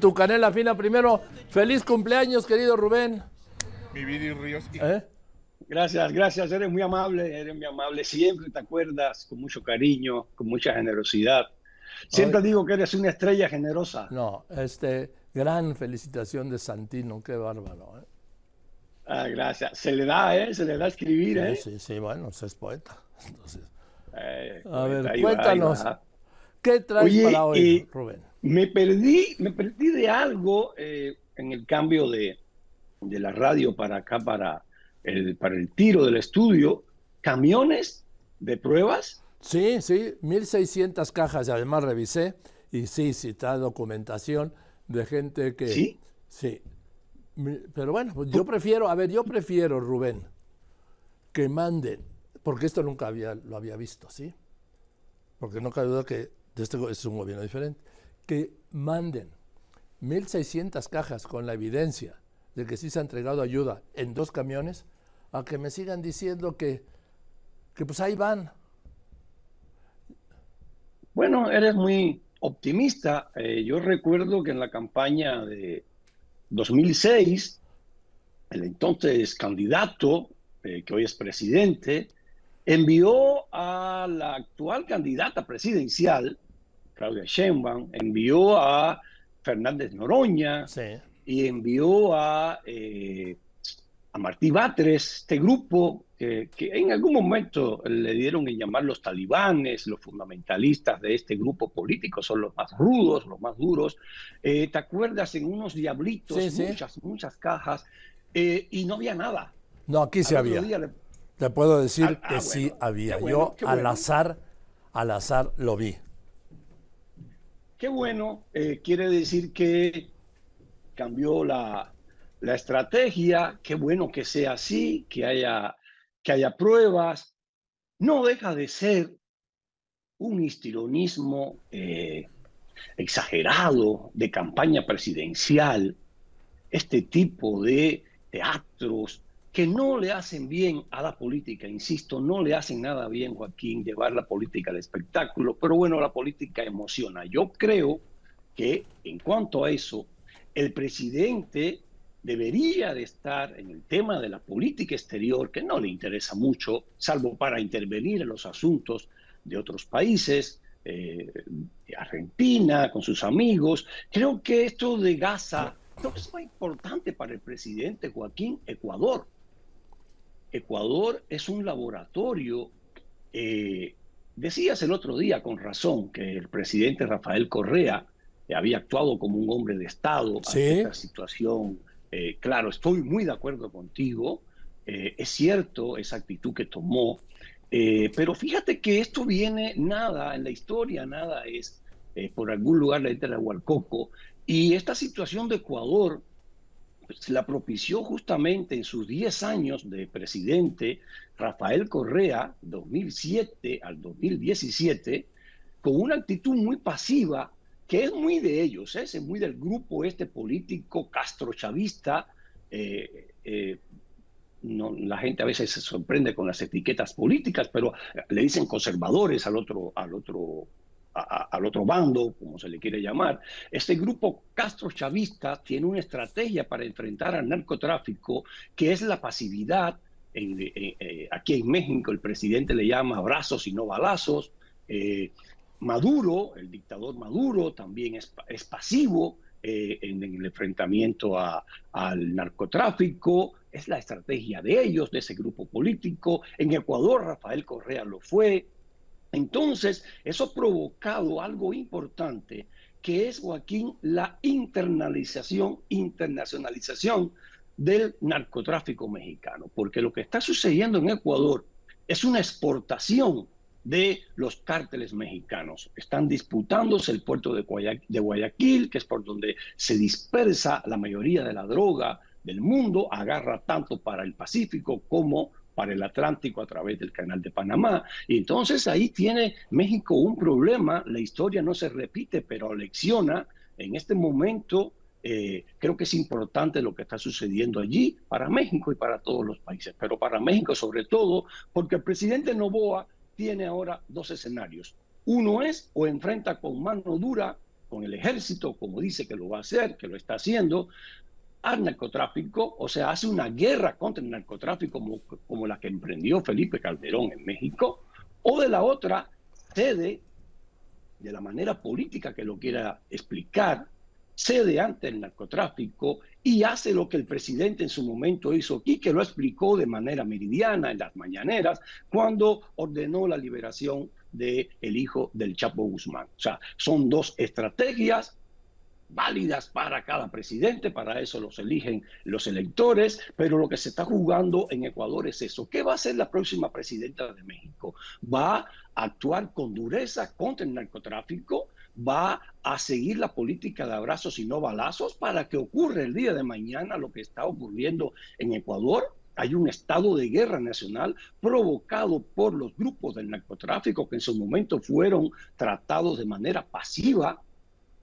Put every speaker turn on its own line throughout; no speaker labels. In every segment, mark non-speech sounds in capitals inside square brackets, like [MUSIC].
Tu canela fina primero. Feliz cumpleaños, querido Rubén.
Mi vida Ríos.
¿Eh? Gracias, gracias. Eres muy amable, eres muy amable. Siempre te acuerdas con mucho cariño, con mucha generosidad. Siempre digo que eres una estrella generosa.
No, este, gran felicitación de Santino, qué bárbaro. ¿eh?
Ah, gracias. Se le da, ¿eh? Se le da a escribir, ¿eh?
Sí, sí, bueno, es poeta. [LAUGHS] Entonces,
eh,
a ver, cuéntanos. ¿Qué traes para hoy, Rubén?
Me perdí, me perdí de algo eh, en el cambio de, de, la radio para acá, para el, para el tiro del estudio. ¿Camiones de pruebas?
Sí, sí, 1.600 cajas, y además revisé, y sí, está documentación de gente que...
Sí.
Sí. Pero bueno, pues yo prefiero, a ver, yo prefiero, Rubén, que manden, porque esto nunca había, lo había visto, ¿sí? Porque no cabe duda que este es un gobierno diferente que manden 1.600 cajas con la evidencia de que sí se ha entregado ayuda en dos camiones, a que me sigan diciendo que, que pues ahí van.
Bueno, eres muy optimista. Eh, yo recuerdo que en la campaña de 2006, el entonces candidato, eh, que hoy es presidente, envió a la actual candidata presidencial, Claudia Sheinbaum, envió a Fernández Noroña y envió a, eh, a Martí Batres, este grupo que, en algún momento le dieron en llamar los talibanes, los fundamentalistas de este grupo político son los más rudos, los más duros. Eh, ¿Te acuerdas en unos diablitos, muchas, muchas cajas, eh, y no había nada?
No, aquí sí había. Te puedo decir ah, que ah, sí había. Yo al azar, al azar lo vi.
Qué bueno, eh, quiere decir que cambió la, estrategia, qué bueno que sea así, que haya, que haya pruebas. No deja de ser un histrionismo eh, exagerado de campaña presidencial, este tipo de teatros, que no le hacen bien a la política, insisto, no le hacen nada bien, Joaquín, llevar la política al espectáculo, pero bueno, la política emociona. Yo creo que en cuanto a eso, el presidente debería de estar en el tema de la política exterior, que no le interesa mucho, salvo para intervenir en los asuntos de otros países, eh, Argentina, con sus amigos. Creo que esto de Gaza, no es muy importante para el presidente Joaquín, Ecuador. Ecuador es un laboratorio. Eh, decías el otro día con razón que el presidente Rafael Correa había actuado como un hombre de Estado
¿Sí? ante
esta situación. Eh, claro, estoy muy de acuerdo contigo. Eh, es cierto esa actitud que tomó. pero fíjate que esto viene nada en la historia, nada es por algún lugar la de Hualcoco. Y esta situación de Ecuador la propició justamente en sus 10 años de presidente Rafael Correa, 2007 al 2017, con una actitud muy pasiva, que es muy de ellos, ¿eh? es muy del grupo este político castrochavista. Eh, eh, no, la gente a veces se sorprende con las etiquetas políticas, pero le dicen conservadores al otro, al otro al otro bando, como se le quiere llamar. Este grupo castro-chavista tiene una estrategia para enfrentar al narcotráfico que es la pasividad. Eh, aquí en México el presidente le llama abrazos y no balazos. Eh, Maduro, el dictador Maduro, también es, pasivo eh, en, el enfrentamiento al narcotráfico. Es la estrategia de ellos, de ese grupo político. En Ecuador, Rafael Correa lo fue. Entonces, eso ha provocado algo importante, que es, Joaquín, la internalización, internacionalización del narcotráfico mexicano, porque lo que está sucediendo en Ecuador es una exportación de los cárteles mexicanos. Están disputándose el puerto de Guayaquil, que es por donde se dispersa la mayoría de la droga del mundo, agarra tanto para el Pacífico como para el Atlántico a través del canal de Panamá. Y entonces ahí tiene México un problema, la historia no se repite, pero lecciona. En este momento eh, creo que es importante lo que está sucediendo allí para México y para todos los países, pero para México sobre todo, porque el presidente Novoa tiene ahora dos escenarios. Uno es o enfrenta con mano dura con el ejército, como dice que lo va a hacer, que lo está haciendo, al narcotráfico, o sea, hace una guerra contra el narcotráfico como, como la que emprendió Felipe Calderón en México, o de la otra, cede de la manera política que lo quiera explicar, cede ante el narcotráfico y hace lo que el presidente en su momento hizo aquí, que lo explicó de manera meridiana en las mañaneras, cuando ordenó la liberación del el hijo del Chapo Guzmán. O sea, son dos estrategias válidas para cada presidente, para eso los eligen los electores, pero lo que se está jugando en Ecuador es eso. ¿Qué va a hacer la próxima presidenta de México? ¿Va a actuar con dureza contra el narcotráfico? ¿Va a seguir la política de abrazos y no balazos para que ocurra el día de mañana lo que está ocurriendo en Ecuador? hay un estado de guerra nacional provocado por los grupos del narcotráfico que en su momento fueron tratados de manera pasiva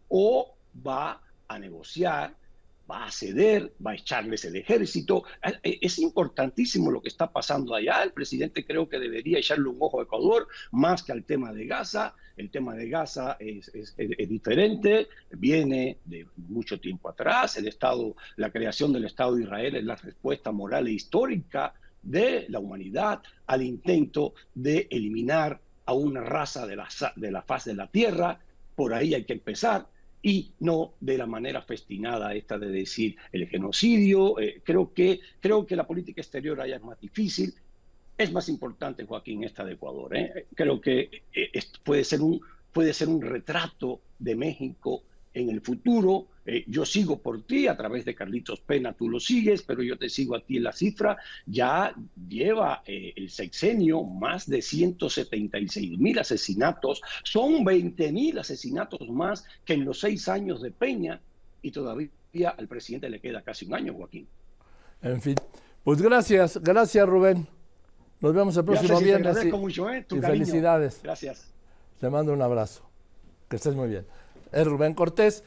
o va a negociar, va a ceder, va a echarles el ejército. Es importantísimo lo que está pasando allá. El presidente creo que debería echarle un ojo a Ecuador más que al tema de Gaza. El tema de Gaza es, diferente, viene de mucho tiempo atrás. El Estado, la creación del Estado de Israel es la respuesta moral e histórica de la humanidad al intento de eliminar a una raza de la, de la faz de la tierra. Por ahí hay que empezar y no de la manera festinada esta de decir el genocidio. Eh, creo, que, creo que la política exterior allá es más difícil. Es más importante, Joaquín, esta de Ecuador. ¿eh? Creo que eh, puede, ser un, puede ser un retrato de México en el futuro. Eh, yo sigo por ti a través de Carlitos Pena, tú lo sigues, pero yo te sigo a ti en la cifra. Ya lleva eh, el sexenio más de 176 mil asesinatos. Son 20 mil asesinatos más que en los seis años de Peña y todavía al presidente le queda casi un año, Joaquín.
En fin, pues gracias, gracias Rubén. Nos vemos el próximo viernes.
¿eh?
y felicidades.
Gracias.
Te mando un abrazo. Que estés muy bien es Rubén Cortés.